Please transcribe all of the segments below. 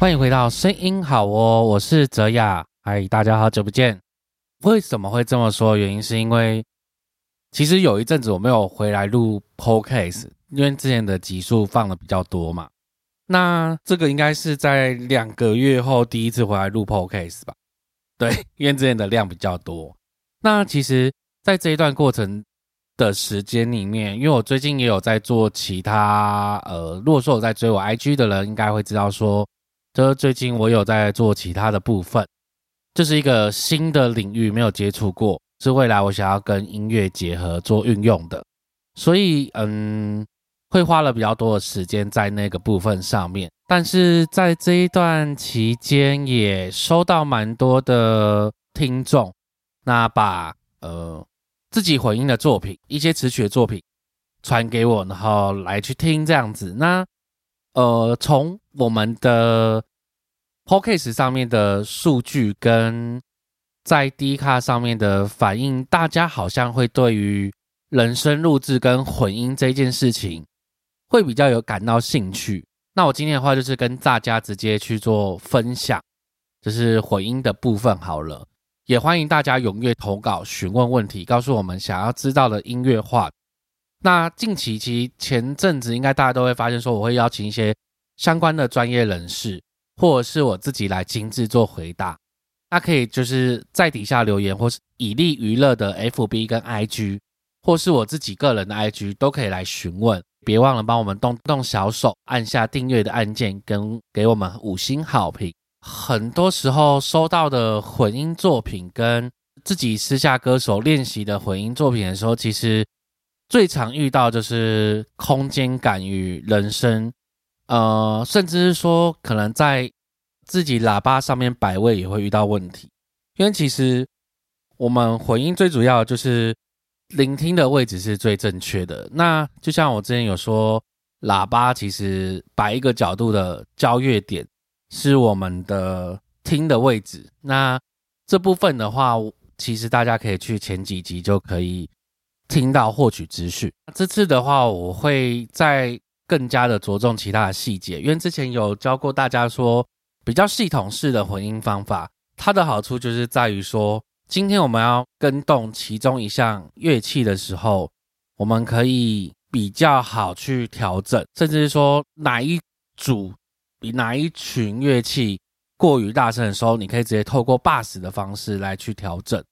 欢迎回到声音好哦，我是泽雅，嗨，大家好久不见。为什么会这么说？原因是因为其实有一阵子我没有回来录 podcast，因为之前的集数放的比较多嘛。那这个应该是在两个月后第一次回来录 podcast 吧？对，因为之前的量比较多。那其实，在这一段过程的时间里面，因为我最近也有在做其他，呃，如果说有在追我 IG 的人，应该会知道说。就是最近我有在做其他的部分，这是一个新的领域，没有接触过，是未来我想要跟音乐结合做运用的，所以嗯，会花了比较多的时间在那个部分上面。但是在这一段期间，也收到蛮多的听众，那把呃自己混音的作品，一些词曲的作品传给我，然后来去听这样子。那呃，从我们的 p o c a s t 上面的数据跟在 D 卡上面的反应，大家好像会对于人声录制跟混音这件事情会比较有感到兴趣。那我今天的话就是跟大家直接去做分享，就是混音的部分好了。也欢迎大家踊跃投稿询问问题，告诉我们想要知道的音乐话。那近期其实前阵子应该大家都会发现说，我会邀请一些相关的专业人士。或者是我自己来亲自做回答，那可以就是在底下留言，或是以利娱乐的 FB 跟 IG，或是我自己个人的 IG 都可以来询问。别忘了帮我们动动小手，按下订阅的按键，跟给我们五星好评。很多时候收到的混音作品，跟自己私下歌手练习的混音作品的时候，其实最常遇到就是空间感与人声。呃，甚至是说，可能在自己喇叭上面摆位也会遇到问题，因为其实我们混音最主要就是聆听的位置是最正确的。那就像我之前有说，喇叭其实摆一个角度的交越点是我们的听的位置。那这部分的话，其实大家可以去前几集就可以听到获取资讯。这次的话，我会在。更加的着重其他的细节，因为之前有教过大家说比较系统式的混音方法，它的好处就是在于说，今天我们要跟动其中一项乐器的时候，我们可以比较好去调整，甚至是说哪一组比哪一群乐器过于大声的时候，你可以直接透过 bass 的方式来去调整。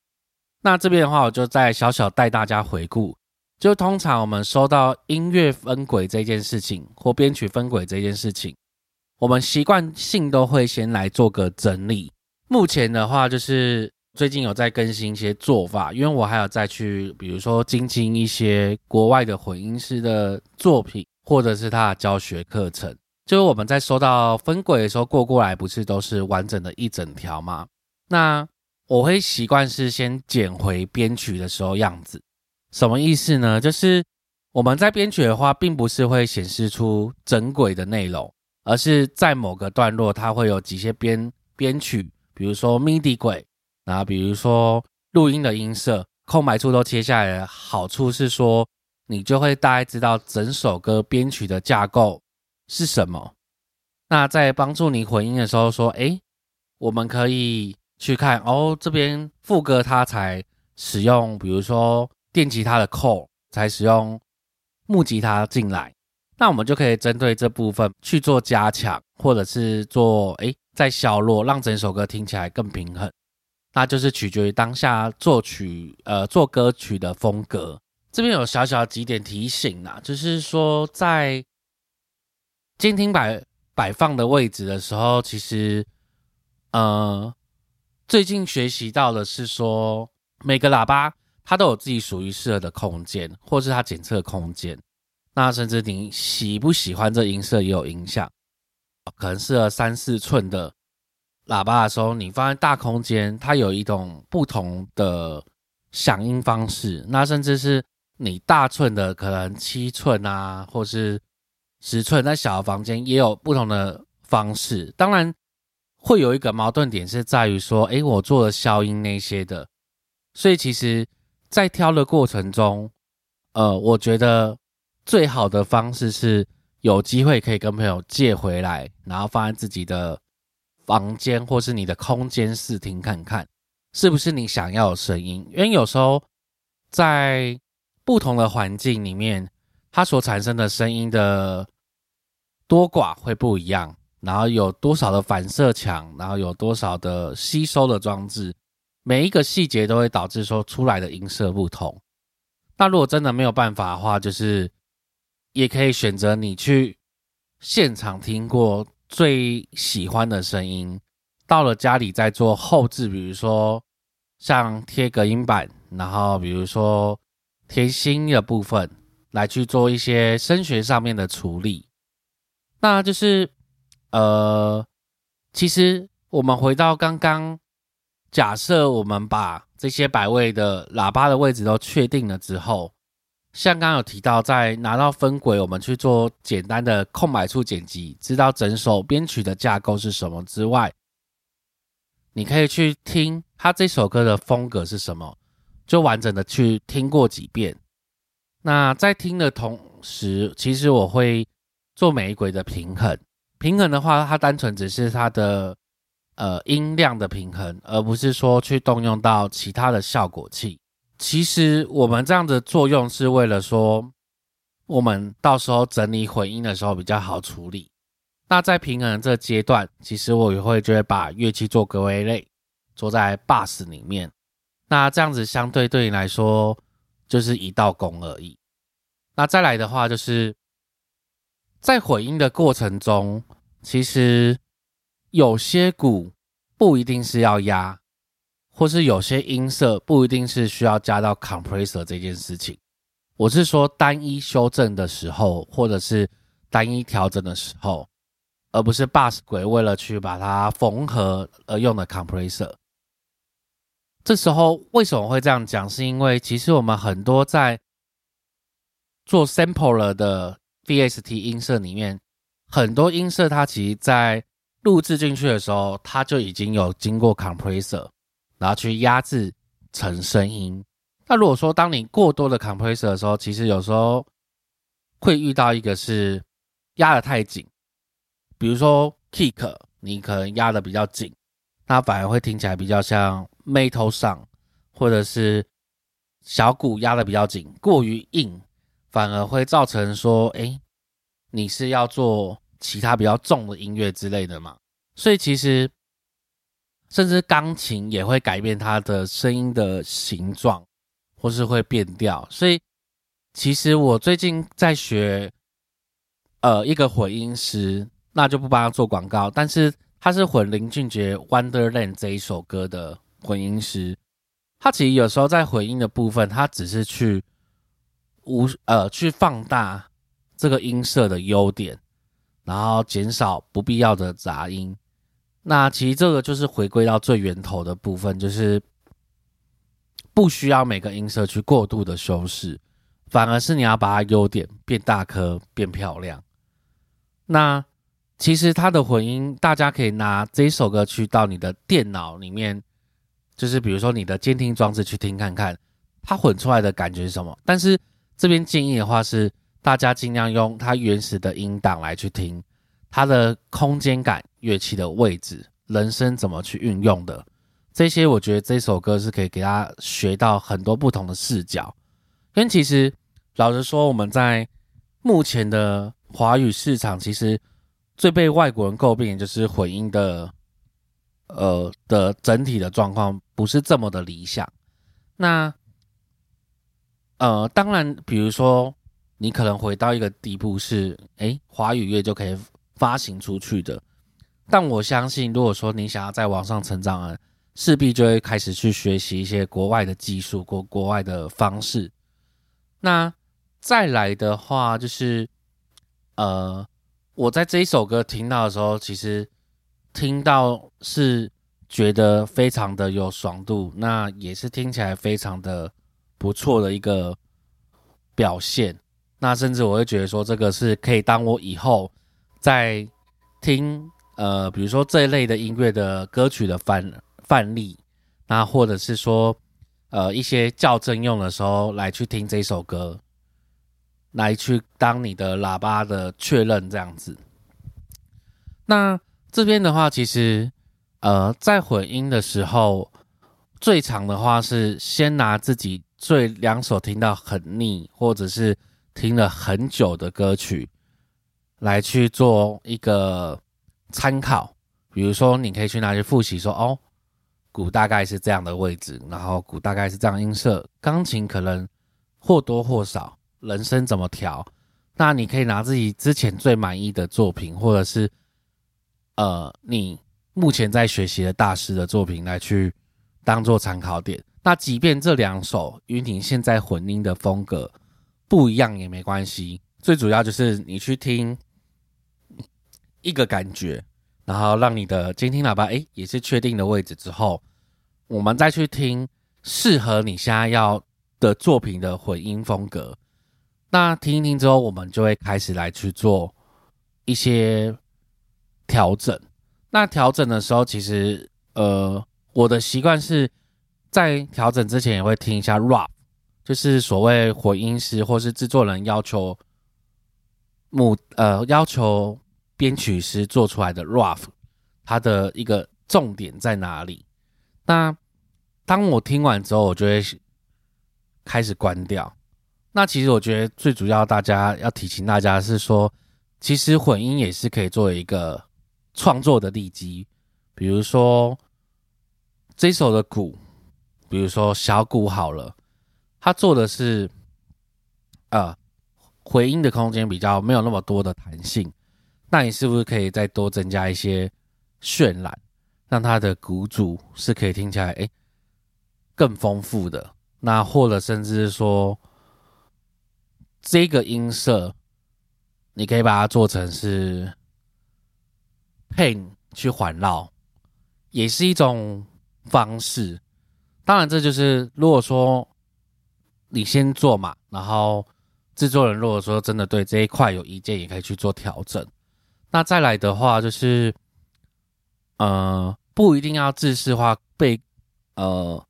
那这边的话，我就再小小带大家回顾。就通常我们收到音乐分轨这件事情，或编曲分轨这件事情，我们习惯性都会先来做个整理。目前的话，就是最近有在更新一些做法，因为我还有再去，比如说精进一些国外的混音师的作品，或者是他的教学课程。就是我们在收到分轨的时候过过来，不是都是完整的一整条吗？那我会习惯是先捡回编曲的时候样子。什么意思呢？就是我们在编曲的话，并不是会显示出整轨的内容，而是在某个段落，它会有几些编编曲，比如说 MIDI 轨，然后比如说录音的音色，空白处都切下来。好处是说，你就会大概知道整首歌编曲的架构是什么。那在帮助你混音的时候，说，哎，我们可以去看哦，这边副歌它才使用，比如说。电吉他的扣才使用木吉他进来，那我们就可以针对这部分去做加强，或者是做诶再削弱，让整首歌听起来更平衡。那就是取决于当下作曲呃做歌曲的风格。这边有小小几点提醒啦，就是说在监听摆摆放的位置的时候，其实呃最近学习到的是说每个喇叭。它都有自己属于适合的空间，或是它检测空间。那甚至你喜不喜欢这音色也有影响。可能适合三四寸的喇叭的时候，你放在大空间，它有一种不同的响应方式。那甚至是你大寸的，可能七寸啊，或是十寸，在小的房间也有不同的方式。当然，会有一个矛盾点是在于说，诶，我做了消音那些的，所以其实。在挑的过程中，呃，我觉得最好的方式是有机会可以跟朋友借回来，然后放在自己的房间或是你的空间试听看看，是不是你想要的声音？因为有时候在不同的环境里面，它所产生的声音的多寡会不一样，然后有多少的反射墙，然后有多少的吸收的装置，每一个细节都会导致说出来的音色不同。那如果真的没有办法的话，就是也可以选择你去现场听过。最喜欢的声音，到了家里再做后置，比如说像贴隔音板，然后比如说贴芯的部分，来去做一些声学上面的处理。那就是呃，其实我们回到刚刚，假设我们把这些百位的喇叭的位置都确定了之后。像刚刚有提到，在拿到分轨，我们去做简单的空白处剪辑，知道整首编曲的架构是什么之外，你可以去听他这首歌的风格是什么，就完整的去听过几遍。那在听的同时，其实我会做每一轨的平衡。平衡的话，它单纯只是它的呃音量的平衡，而不是说去动用到其他的效果器。其实我们这样的作用是为了说，我们到时候整理混音的时候比较好处理。那在平衡这阶段，其实我也会就会把乐器做归为类，做在 bus 里面。那这样子相对对你来说就是一道工而已。那再来的话，就是在混音的过程中，其实有些鼓不一定是要压。或是有些音色不一定是需要加到 compressor 这件事情，我是说单一修正的时候，或者是单一调整的时候，而不是 bass 轨为了去把它缝合而用的 compressor。这时候为什么会这样讲？是因为其实我们很多在做 sampler 的 VST 音色里面，很多音色它其实在录制进去的时候，它就已经有经过 compressor。然后去压制成声音。那如果说当你过多的 compressor 的时候，其实有时候会遇到一个是压的太紧，比如说 kick，你可能压的比较紧，那反而会听起来比较像 metal 上，或者是小鼓压的比较紧，过于硬，反而会造成说，哎，你是要做其他比较重的音乐之类的嘛？所以其实。甚至钢琴也会改变它的声音的形状，或是会变调。所以，其实我最近在学，呃，一个混音师，那就不帮他做广告。但是他是混林俊杰《Wonderland》这一首歌的混音师。他其实有时候在混音的部分，他只是去无呃去放大这个音色的优点，然后减少不必要的杂音。那其实这个就是回归到最源头的部分，就是不需要每个音色去过度的修饰，反而是你要把它优点变大颗、变漂亮。那其实它的混音，大家可以拿这首歌去到你的电脑里面，就是比如说你的监听装置去听看看，它混出来的感觉是什么。但是这边建议的话是，大家尽量用它原始的音档来去听。它的空间感、乐器的位置、人声怎么去运用的，这些我觉得这首歌是可以给大家学到很多不同的视角。因为其实老实说，我们在目前的华语市场，其实最被外国人诟病就是混音的，呃的整体的状况不是这么的理想。那呃，当然，比如说你可能回到一个地步是，哎，华语乐就可以。发行出去的，但我相信，如果说你想要在网上成长啊，势必就会开始去学习一些国外的技术或国外的方式。那再来的话，就是呃，我在这一首歌听到的时候，其实听到是觉得非常的有爽度，那也是听起来非常的不错的一个表现。那甚至我会觉得说，这个是可以当我以后。在听呃，比如说这一类的音乐的歌曲的范范例，那或者是说呃一些校正用的时候来去听这首歌，来去当你的喇叭的确认这样子。那这边的话，其实呃，在混音的时候，最长的话是先拿自己最两首听到很腻，或者是听了很久的歌曲来去做一个参考。比如说，你可以去拿去复习，说哦，鼓大概是这样的位置，然后鼓大概是这样音色，钢琴可能或多或少，人声怎么调。那你可以拿自己之前最满意的作品，或者是呃你。目前在学习的大师的作品来去当做参考点。那即便这两首与你现在混音的风格不一样也没关系，最主要就是你去听一个感觉，然后让你的监听喇叭诶也是确定的位置之后，我们再去听适合你现在要的作品的混音风格。那听一听之后，我们就会开始来去做一些调整。那调整的时候，其实呃，我的习惯是在调整之前也会听一下 rap，就是所谓混音师或是制作人要求母呃要求编曲师做出来的 rap，它的一个重点在哪里？那当我听完之后，我就会开始关掉。那其实我觉得最主要，大家要提醒大家是说，其实混音也是可以作为一个。创作的地基，比如说这首的鼓，比如说小鼓好了，它做的是呃回音的空间比较没有那么多的弹性，那你是不是可以再多增加一些渲染，让它的鼓组是可以听起来哎更丰富的？那或者甚至说这个音色，你可以把它做成是。pain 去环绕，也是一种方式。当然，这就是如果说你先做嘛，然后制作人如果说真的对这一块有意见，也可以去做调整。那再来的话，就是呃，不一定要自式化，被呃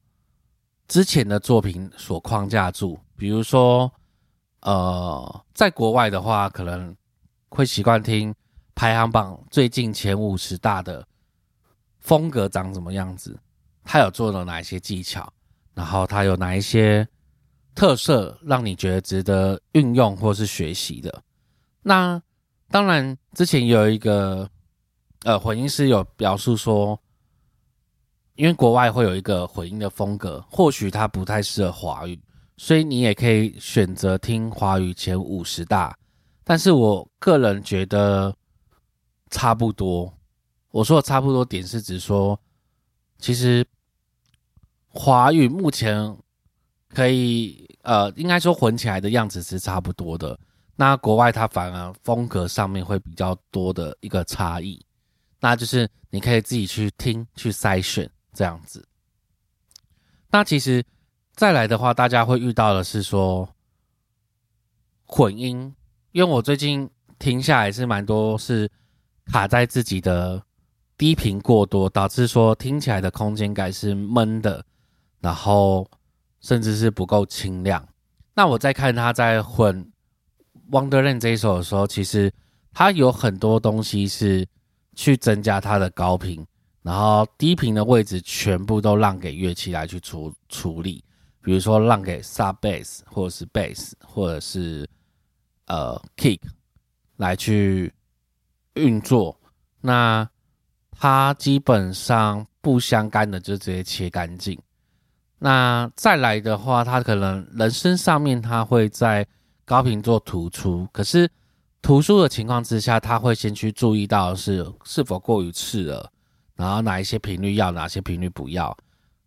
之前的作品所框架住。比如说，呃，在国外的话，可能会习惯听。排行榜最近前五十大的风格长什么样子？他有做了哪一些技巧？然后他有哪一些特色让你觉得值得运用或是学习的？那当然，之前有一个呃混音师有表述说，因为国外会有一个混音的风格，或许它不太适合华语，所以你也可以选择听华语前五十大。但是我个人觉得。差不多，我说的差不多点是指说，其实华语目前可以呃，应该说混起来的样子是差不多的。那国外它反而风格上面会比较多的一个差异，那就是你可以自己去听去筛选这样子。那其实再来的话，大家会遇到的是说混音，因为我最近听下来是蛮多是。卡在自己的低频过多，导致说听起来的空间感是闷的，然后甚至是不够清亮。那我在看他在混《Wonderland》这一首的时候，其实他有很多东西是去增加它的高频，然后低频的位置全部都让给乐器来去处处理，比如说让给 Sub Bass 或者是 Bass 或者是呃 Kick 来去。运作，那它基本上不相干的就直接切干净。那再来的话，他可能人声上面他会在高频做突出，可是突出的情况之下，他会先去注意到是是否过于刺耳，然后哪一些频率要，哪些频率不要。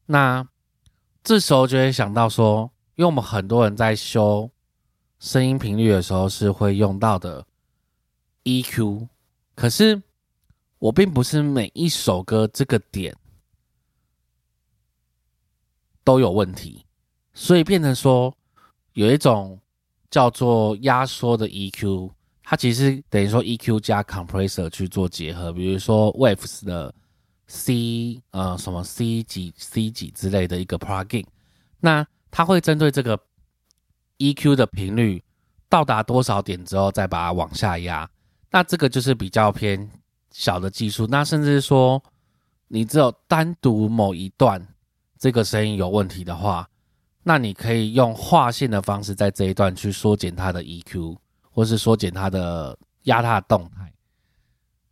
那这时候就会想到说，因为我们很多人在修声音频率的时候是会用到的 EQ。可是我并不是每一首歌这个点都有问题，所以变成说有一种叫做压缩的 EQ，它其实等于说 EQ 加 compressor 去做结合，比如说 Waves 的 C 呃什么 C 几 C 几之类的一个 plugin，那它会针对这个 EQ 的频率到达多少点之后，再把它往下压。那这个就是比较偏小的技术，那甚至说你只有单独某一段这个声音有问题的话，那你可以用划线的方式在这一段去缩减它的 EQ，或是缩减它的压它的动态。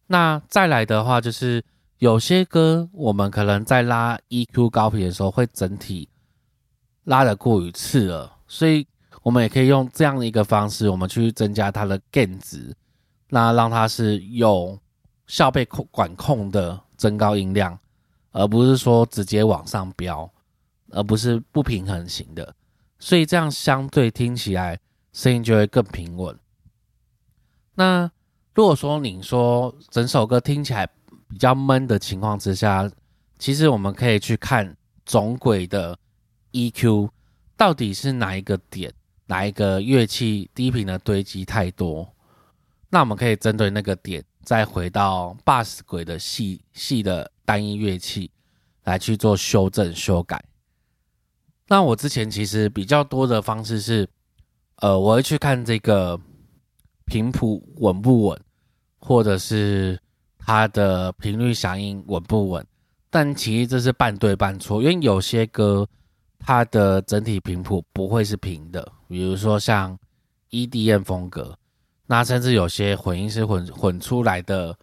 那再来的话，就是有些歌我们可能在拉 EQ 高频的时候，会整体拉的过于刺耳，所以我们也可以用这样的一个方式，我们去增加它的 gain 值，那让它是有效被控管控的增高音量，而不是说直接往上飙，而不是不平衡型的，所以这样相对听起来声音就会更平稳。那如果说你说整首歌听起来比较闷的情况之下，其实我们可以去看总轨的 EQ 到底是哪一个点，哪一个乐器低频的堆积太多，那我们可以针对那个点，再回到 bass 轨的细细的单一乐器来去做修正修改。那我之前其实比较多的方式是，呃，我会去看这个频谱稳不稳。或者是它的频率响应稳不稳？但其实这是半对半错，因为有些歌它的整体频谱不会是平的，比如说像 EDM 风格，那甚至有些混音是混混出来的，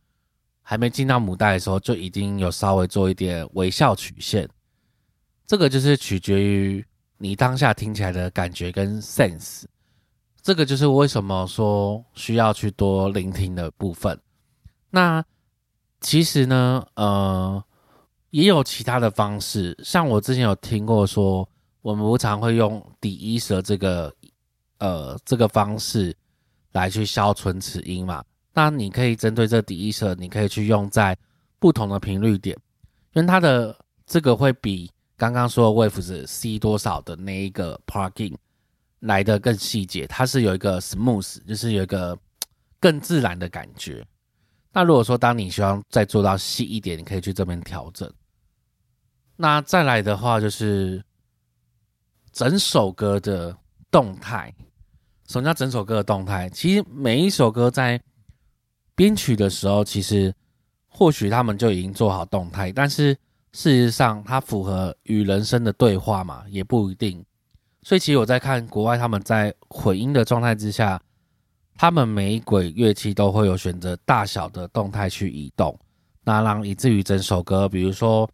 还没进到母带的时候就已经有稍微做一点微笑曲线，这个就是取决于你当下听起来的感觉跟 sense。这个就是为什么说需要去多聆听的部分。那其实呢，呃，也有其他的方式。像我之前有听过说，我们不常会用底一舌这个，呃，这个方式来去消唇齿音嘛。那你可以针对这第一舌，你可以去用在不同的频率点，因为它的这个会比刚刚说的 waves C 多少的那一个 plugin。来的更细节，它是有一个 smooth，就是有一个更自然的感觉。那如果说当你希望再做到细一点，你可以去这边调整。那再来的话，就是整首歌的动态。什么叫整首歌的动态？其实每一首歌在编曲的时候，其实或许他们就已经做好动态，但是事实上它符合与人声的对话嘛，也不一定。所以其实我在看国外，他们在混音的状态之下，他们每一轨乐器都会有选择大小的动态去移动，那让以至于整首歌，比如说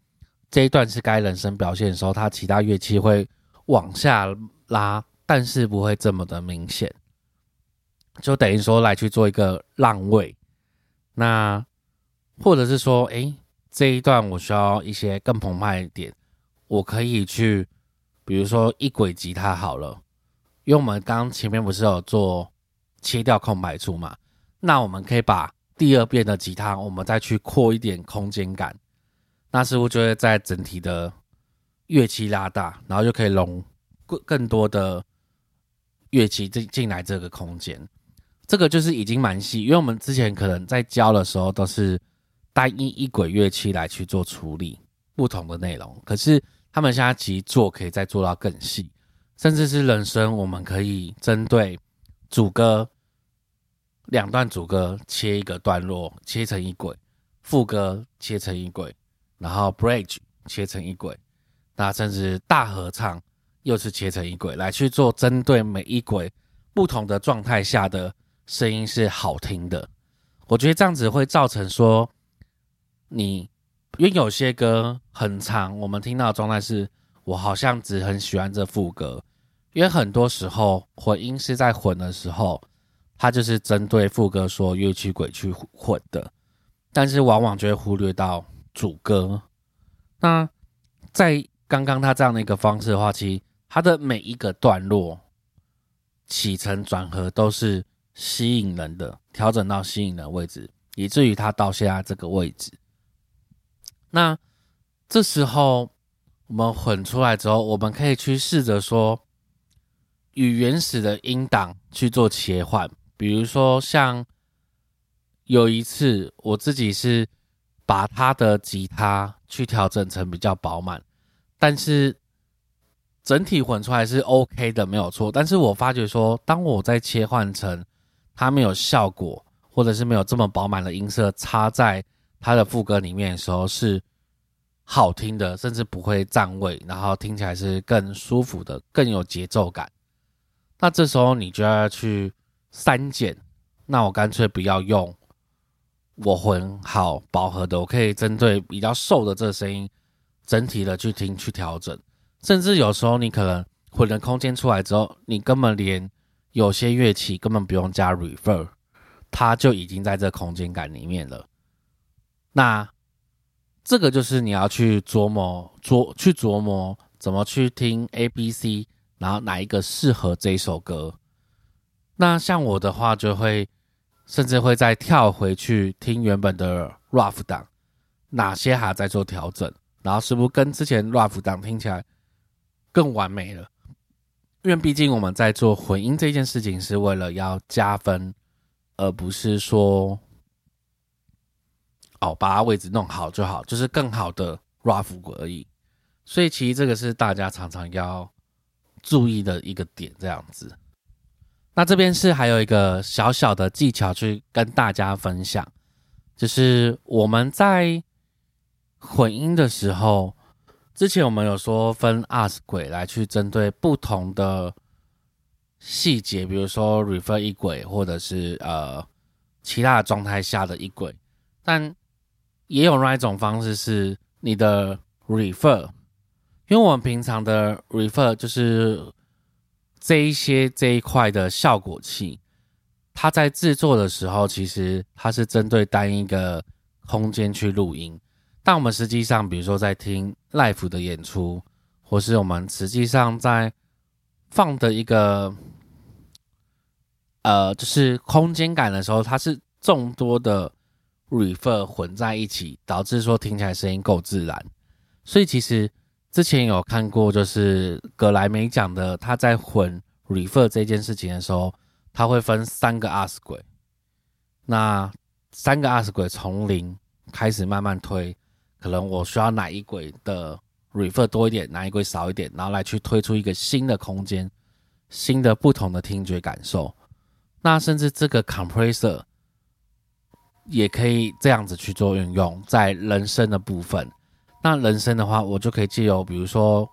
这一段是该人声表现的时候，它其他乐器会往下拉，但是不会这么的明显，就等于说来去做一个让位。那或者是说，诶，这一段我需要一些更澎湃一点，我可以去。比如说一轨吉他好了，因为我们刚刚前面不是有做切掉空白处嘛，那我们可以把第二遍的吉他，我们再去扩一点空间感，那似乎就会在整体的乐器拉大，然后就可以容更更多的乐器进进来这个空间。这个就是已经蛮细，因为我们之前可能在教的时候都是单一一轨乐器来去做处理不同的内容，可是。他们现在其实做可以再做到更细，甚至是人声，我们可以针对主歌两段主歌切一个段落，切成一轨；副歌切成一轨，然后 bridge 切成一轨，那甚至大合唱又是切成一轨，来去做针对每一轨不同的状态下的声音是好听的。我觉得这样子会造成说你。因为有些歌很长，我们听到的状态是，我好像只很喜欢这副歌。因为很多时候混音是在混的时候，它就是针对副歌说乐器轨去混的，但是往往就会忽略到主歌。那在刚刚他这样的一个方式的话，其实他的每一个段落起承转合都是吸引人的，调整到吸引人位置，以至于它到现在这个位置。那这时候我们混出来之后，我们可以去试着说，与原始的音档去做切换。比如说，像有一次我自己是把他的吉他去调整成比较饱满，但是整体混出来是 OK 的，没有错。但是我发觉说，当我在切换成它没有效果，或者是没有这么饱满的音色插在。他的副歌里面的时候是好听的，甚至不会占位，然后听起来是更舒服的，更有节奏感。那这时候你就要去删减。那我干脆不要用我混好饱和的，我可以针对比较瘦的这个声音，整体的去听去调整。甚至有时候你可能混的空间出来之后，你根本连有些乐器根本不用加 refer，它就已经在这空间感里面了。那这个就是你要去琢磨琢去琢磨怎么去听 A B C，然后哪一个适合这首歌。那像我的话，就会甚至会再跳回去听原本的 rough 档，哪些还在做调整，然后是不是跟之前 rough 档听起来。更完美了，因为毕竟我们在做混音这件事情是为了要加分，而不是说哦把它位置弄好就好，就是更好的 rough 而已。所以其实这个是大家常常要注意的一个点，这样子。那这边是还有一个小小的技巧去跟大家分享，就是我们在混音的时候。之前我们有说分 us 轨来去针对不同的细节，比如说 refer 一轨，或者是呃其他的状态下的一轨，但也有另外一种方式是你的 refer，因为我们平常的 refer 就是这一些这一块的效果器，它在制作的时候其实它是针对单一个空间去录音。但我们实际上，比如说在听 live 的演出，或是我们实际上在放的一个呃，就是空间感的时候，它是众多的 refer 混在一起，导致说听起来声音够自然。所以其实之前有看过，就是格莱美讲的，他在混 refer 这件事情的时候，他会分三个 us 轨，那三个 us 轨从零开始慢慢推。可能我需要哪一轨的 refer 多一点，哪一轨少一点，然后来去推出一个新的空间，新的不同的听觉感受。那甚至这个 compressor 也可以这样子去做运用，在人声的部分。那人声的话，我就可以借由比如说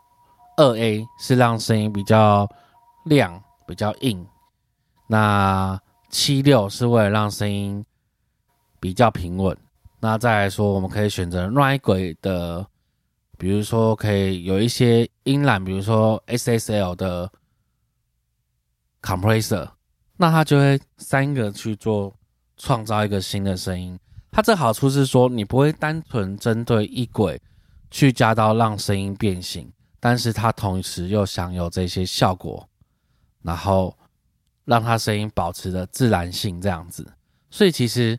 二 A 是让声音比较亮、比较硬，那七六是为了让声音比较平稳。那再来说，我们可以选择 right 轨的，比如说可以有一些音缆，比如说 SSL 的 compressor，那它就会三个去做创造一个新的声音。它这好处是说，你不会单纯针对一轨去加到让声音变形，但是它同时又享有这些效果，然后让它声音保持的自然性这样子。所以其实，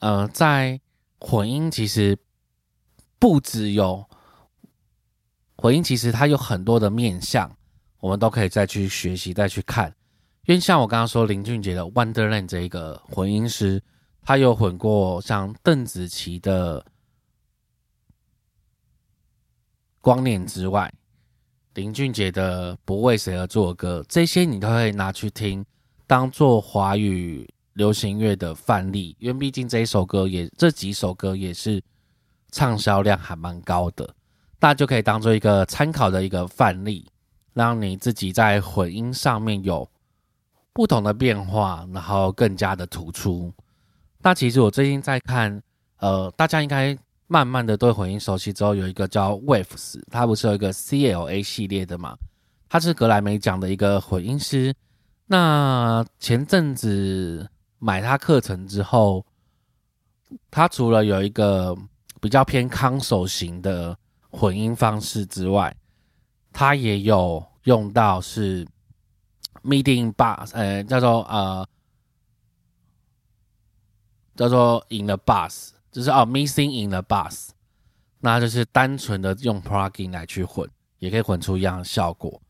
呃，在混音其实不只有混音，其实它有很多的面向，我们都可以再去学习、再去看。因为像我刚刚说林俊杰的 Wonderland 这一个混音师，他有混过像邓紫棋的《光年之外》，林俊杰的《不为谁而作歌》，这些你都可以拿去听，当做华语。流行乐的范例，因为毕竟这一首歌也这几首歌也是畅销量还蛮高的，大家就可以当做一个参考的一个范例，让你自己在混音上面有不同的变化，然后更加的突出。那其实我最近在看，呃，大家应该慢慢的对混音熟悉之后，有一个叫 Waves，它不是有一个 CLA 系列的嘛？它是格莱美奖的一个混音师。那前阵子。买他课程之后，他除了有一个比较偏康手型的混音方式之外，他也有用到是 meeting bus，呃，叫做呃，叫做 in the bus，就是哦，missing in the bus，那就是单纯的用 plugin 来去混，也可以混出一样的效果。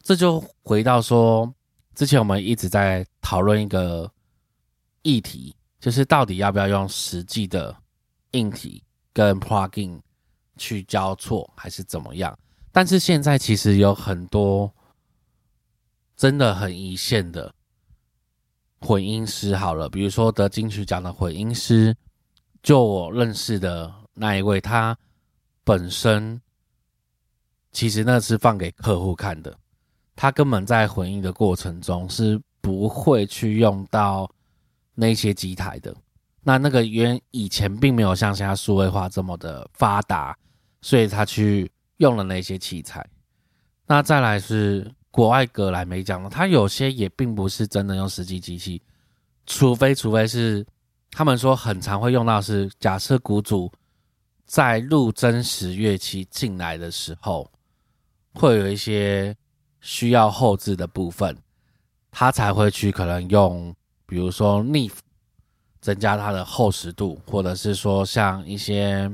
这就回到说，之前我们一直在讨论一个。议题就是到底要不要用实际的硬体跟 plugin 去交错，还是怎么样？但是现在其实有很多真的很一线的混音师，好了，比如说得金曲奖的混音师，就我认识的那一位，他本身其实那是放给客户看的，他根本在混音的过程中是不会去用到那些机台的。那那个原以前并没有像现在数位化这么的发达，所以他去用了那些器材。那再来是国外格莱美奖的，他有些也并不是真的用实际机器，除非除非是他们说很常会用到是假设鼓组在录真实乐器进来的时候，会有一些需要后置的部分，他才会去可能用，比如说逆。增加它的厚实度，或者是说像一些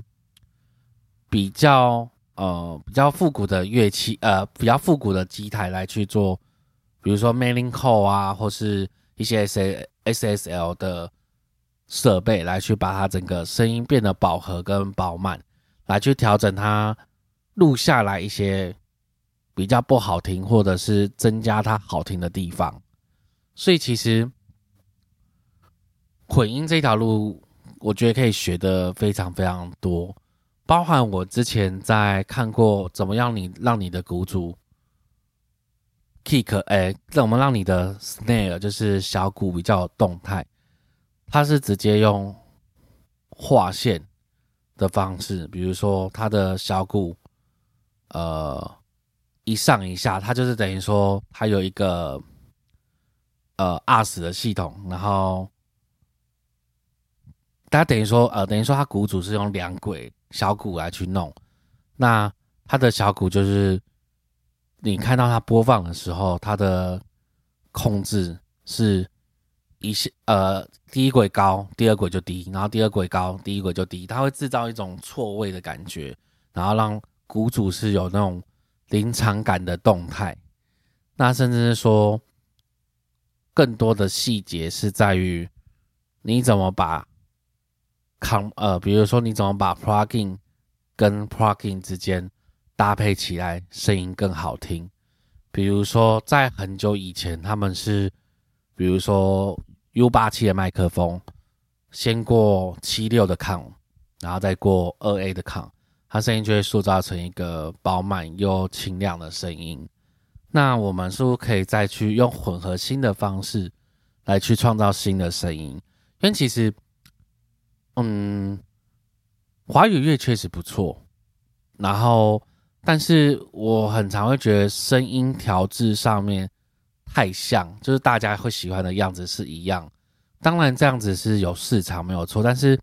比较呃比较复古的乐器，呃比较复古的机台来去做，比如说 Mailing Core 啊，或是一些 S S S L 的设备来去把它整个声音变得饱和跟饱满，来去调整它录下来一些比较不好听，或者是增加它好听的地方，所以其实。混音这条路，我觉得可以学的非常非常多，包含我之前在看过怎么样你让你的鼓组 kick，哎，怎么让你的 snare 就是小鼓比较动态，它是直接用划线的方式，比如说它的小鼓，呃，一上一下，它就是等于说它有一个呃 ars 的系统，然后。大家等于说，呃，等于说，它鼓组是用两轨小鼓来去弄。那它的小鼓就是，你看到它播放的时候，它的控制是一些呃，第一轨高，第二轨就低，然后第二轨高，第一轨就低，它会制造一种错位的感觉，然后让鼓组是有那种临场感的动态。那甚至是说，更多的细节是在于你怎么把。康呃，比如说你怎么把 plugin 跟 plugin 之间搭配起来，声音更好听？比如说在很久以前，他们是比如说 U 八七的麦克风，先过七六的抗，然后再过二 A 的抗，它声音就会塑造成一个饱满又清亮的声音。那我们是不是可以再去用混合新的方式来去创造新的声音？因为其实。嗯，华语乐确实不错，然后，但是我很常会觉得声音调制上面太像，就是大家会喜欢的样子是一样。当然这样子是有市场没有错，但是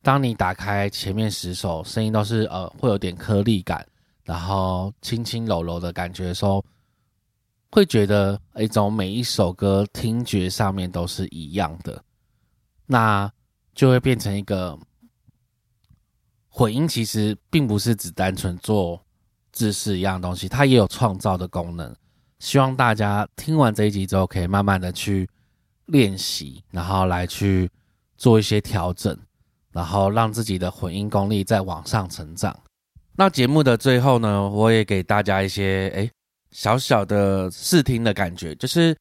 当你打开前面十首，声音都是呃会有点颗粒感，然后轻轻柔柔的感觉的时候，会觉得一种每一首歌听觉上面都是一样的。那。就会变成一个混音，其实并不是只单纯做知识一样东西，它也有创造的功能。希望大家听完这一集之后，可以慢慢的去练习，然后来去做一些调整，然后让自己的混音功力再往上成长。那节目的最后呢，我也给大家一些诶小小的试听的感觉，就是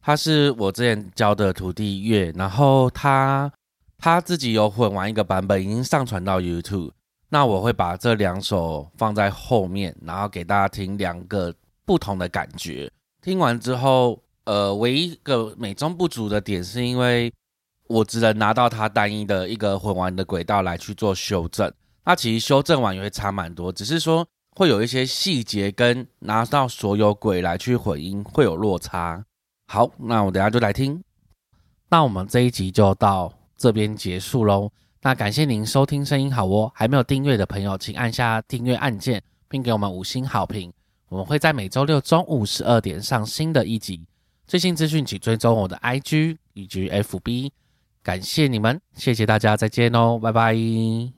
他是我之前教的徒弟乐，然后他。他自己有混完一个版本，已经上传到 YouTube。那我会把这两首放在后面，然后给大家听两个不同的感觉。听完之后，呃，唯一一个美中不足的点，是因为我只能拿到它单一的一个混完的轨道来去做修正。那其实修正完也会差蛮多，只是说会有一些细节跟拿到所有轨来去混音会有落差。好，那我等下就来听。那我们这一集就到。这边结束喽，那感谢您收听声音好哦，还没有订阅的朋友，请按下订阅按键，并给我们五星好评。我们会在每周六中午十二点上新的一集，最新资讯请追踪我的 IG 以及 FB。感谢你们，谢谢大家，再见哦，拜拜。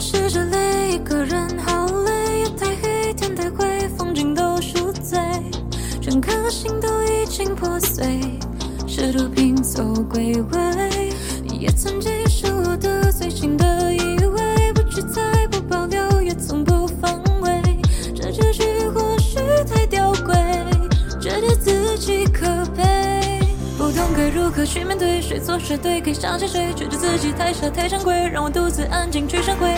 试着泪，一个人好累。夜太黑，天太灰，风景都赎罪，整颗心都已经破碎，试图拼凑归位。也曾结束我的最新的以为，不去猜，不保留，去面对？谁错谁对？可以相信谁？觉得自己太傻太珍贵，让我独自安静去忏悔。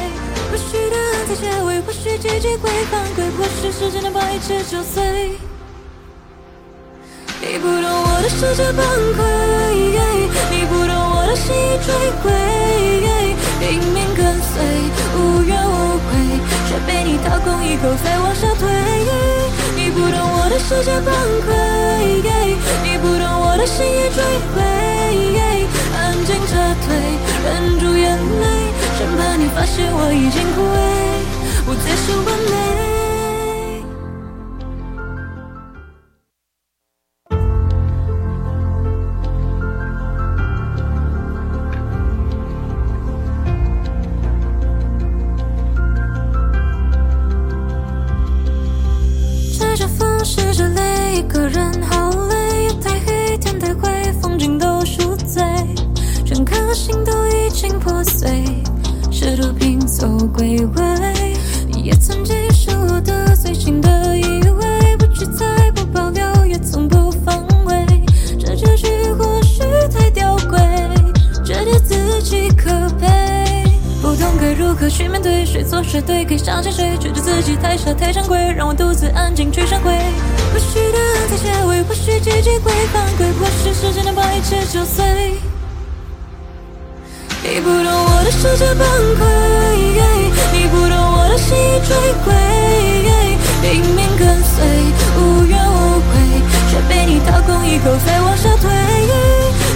或许答案在结尾，或许结局会反馈，或许时间能把一切揪碎。你不懂我的世界崩溃，你不懂我的心已坠毁，拼命跟随，无怨无悔，却被你掏空以后再往下退。你不懂我的世界崩溃，你不懂我的心已坠毁，安静撤退，忍住眼泪，生怕你发现我已经枯萎，我最是完美。吹着风，拭着泪，一个人好心都已经破碎，试图拼凑归位。也曾经是我的最近的依偎，不去猜，不保留，也从不防卫。这结局或许太吊诡，觉得自己可悲。不懂该如何去面对，谁错谁对，该相信谁？觉得自己太傻太珍贵，让我独自安静去闪回。或许答案在结尾，或许结局会反馈，或许时间能把一切揪碎。你不懂我的世界崩溃，你不懂我的心已坠毁，拼命跟随，无怨无悔，却被你掏空以后再往下推。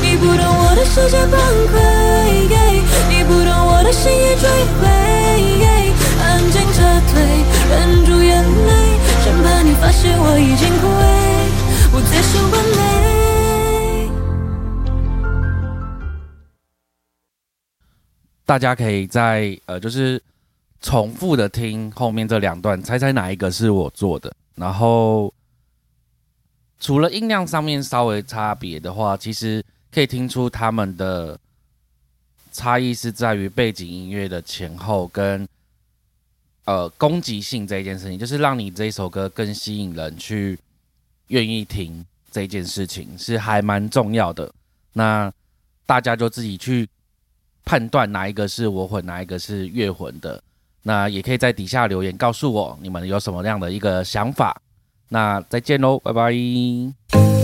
你不懂我的世界崩溃，你不懂我的心已坠毁，安静撤退，忍住眼泪，生怕你发现我已经枯萎，大家可以在呃，就是重复的听后面这两段，猜猜哪一个是我做的。然后除了音量上面稍微差别的话，其实可以听出他们的差异是在于背景音乐的前后跟呃攻击性这一件事情，就是让你这一首歌更吸引人去愿意听这件事情是还蛮重要的。那大家就自己去。判断哪一个是我混，哪一个是月混的，那也可以在底下留言告诉我你们有什么样的一个想法。那再见喽，拜拜。